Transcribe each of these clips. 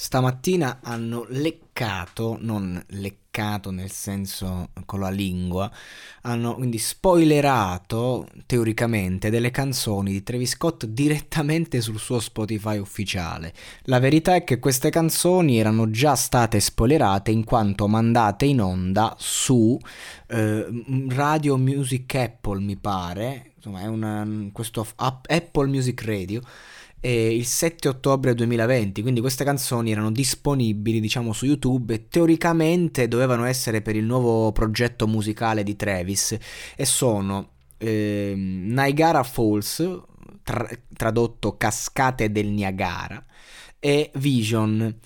Stamattina hanno leccato, non leccato nel senso con la lingua, hanno quindi spoilerato teoricamente delle canzoni di Travis Scott direttamente sul suo Spotify ufficiale. La verità è che queste canzoni erano già state spoilerate in quanto mandate in onda su eh, Radio Music Apple, mi pare, insomma è una, questo Apple Music Radio eh, il 7 ottobre 2020, quindi queste canzoni erano disponibili diciamo su YouTube e teoricamente dovevano essere per il nuovo progetto musicale di Travis e sono eh, Niagara Falls, tra- tradotto Cascate del Niagara, e Vision.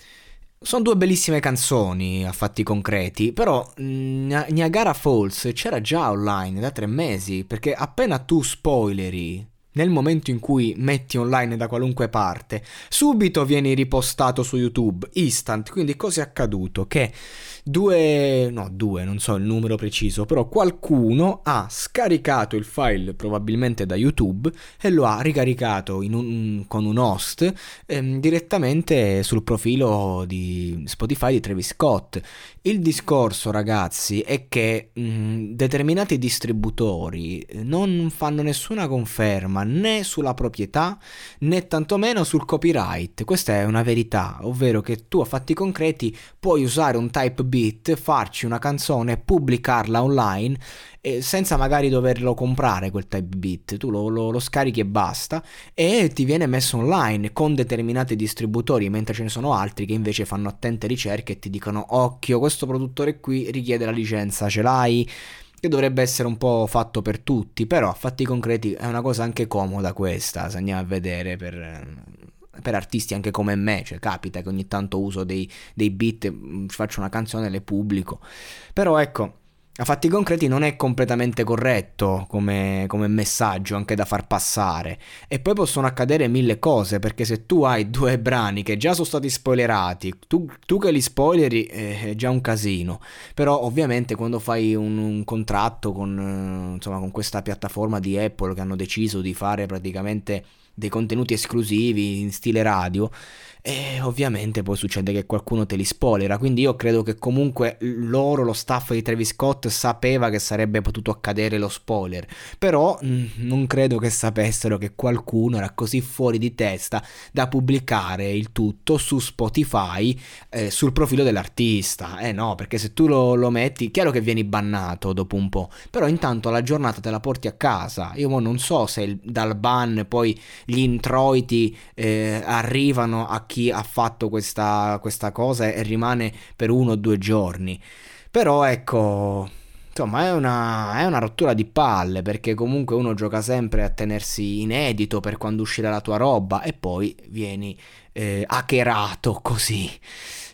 Sono due bellissime canzoni a fatti concreti, però Niagara Falls c'era già online da tre mesi, perché appena tu spoileri nel momento in cui metti online da qualunque parte, subito vieni ripostato su YouTube, instant. Quindi cosa è accaduto? Che due, no, due, non so il numero preciso, però qualcuno ha scaricato il file probabilmente da YouTube e lo ha ricaricato un, con un host ehm, direttamente sul profilo di Spotify di Travis Scott. Il discorso, ragazzi, è che mh, determinati distributori non fanno nessuna conferma né sulla proprietà né tantomeno sul copyright. Questa è una verità, ovvero che tu a fatti concreti puoi usare un type beat, farci una canzone, pubblicarla online eh, senza magari doverlo comprare quel type beat, tu lo, lo, lo, scarichi e basta e ti viene messo online con determinati distributori, mentre ce ne sono altri che invece fanno attente ricerche e ti dicono occhio, questo produttore qui richiede la licenza, ce l'hai? Che dovrebbe essere un po' fatto per tutti, però a fatti concreti è una cosa anche comoda questa, se andiamo a vedere per per artisti anche come me, cioè capita che ogni tanto uso dei, dei beat, mm, faccio una canzone e le pubblico. Però ecco, a fatti concreti non è completamente corretto come, come, messaggio anche da far passare. E poi possono accadere mille cose, perché se tu hai due brani che già sono stati spoilerati, tu, tu che li spoileri è già un casino. Però ovviamente quando fai un, un contratto con, insomma, con questa piattaforma di Apple che hanno deciso di fare praticamente dei contenuti esclusivi in stile radio e ovviamente poi succede che qualcuno te li spoilera, quindi io credo che comunque loro, lo staff di Travis Scott sapeva che sarebbe potuto accadere lo spoiler, però mh, non credo che sapessero che qualcuno era così fuori di testa da pubblicare il tutto su Spotify eh, sul profilo dell'artista. Eh no, perché se tu lo, lo, metti, chiaro che vieni bannato dopo un po', però intanto la giornata te la porti a casa. Io non so se il, dal ban poi gli introiti eh, arrivano a chi ha fatto questa, questa cosa e rimane per uno o due giorni. Però ecco, insomma è una, è una, rottura di palle perché comunque uno gioca sempre a tenersi inedito per quando uscirà la tua roba e poi vieni eh, hackerato così,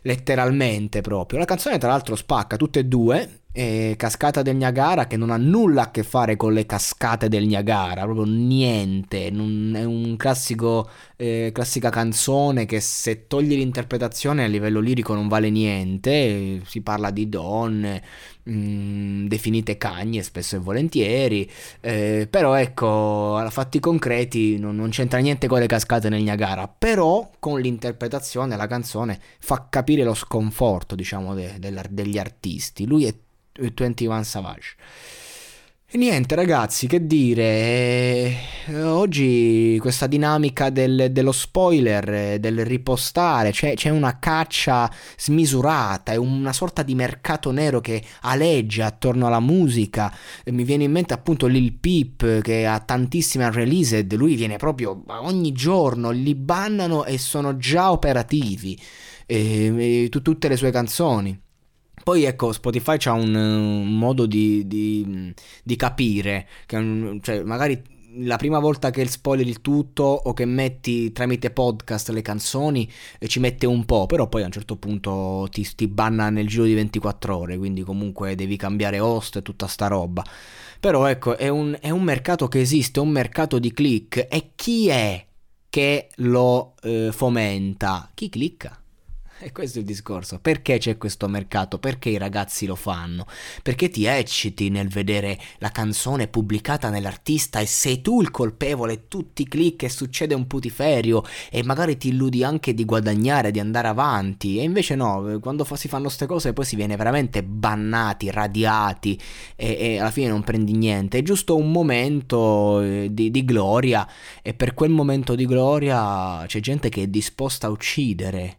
letteralmente proprio. La canzone tra l'altro spacca tutte e due, eh, Cascata del Niagara che non ha nulla a che fare con le cascate del Niagara, proprio niente, non, è un classico, eh, classica canzone che se togli l'interpretazione a livello lirico non vale niente, si parla di donne, mh, mm, definite cagne spesso e volentieri, eh, però ecco, a fatti concreti non, non, c'entra niente con le cascate nel Niagara, però con l'interpretazione la canzone fa capire lo sconforto, diciamo, de, de, degli artisti. Lui è 21 Savage. Niente ragazzi, che dire, eh, oggi questa dinamica del, dello spoiler, del ripostare, c'è, c'è, una caccia smisurata, è una sorta di mercato nero che aleggia attorno alla musica, mi viene in mente appunto Lil Peep che ha tantissime released, lui viene proprio ogni giorno, li bannano e sono già operativi, e, e, tutte le sue canzoni. Poi ecco, Spotify ha un, un modo di, di, di capire, che, cioè magari la prima volta che spoiler il tutto o che metti tramite podcast le canzoni eh, ci mette un po', però poi a un certo punto ti, ti, banna nel giro di 24 ore, quindi comunque devi cambiare host e tutta sta roba. Però ecco, è un, è un mercato che esiste, è un mercato di click e chi è che lo eh, fomenta? Chi clicca? E questo è il discorso. Perché c'è questo mercato? Perché i ragazzi lo fanno? Perché ti ecciti nel vedere la canzone pubblicata nell'artista e sei tu il colpevole, tu ti clicchi e succede un putiferio e magari ti illudi anche di guadagnare, di andare avanti. E invece no, quando si fanno queste cose poi si viene veramente bannati, radiati e, e alla fine non prendi niente. È giusto un momento eh, di, di gloria e per quel momento di gloria c'è gente che è disposta a uccidere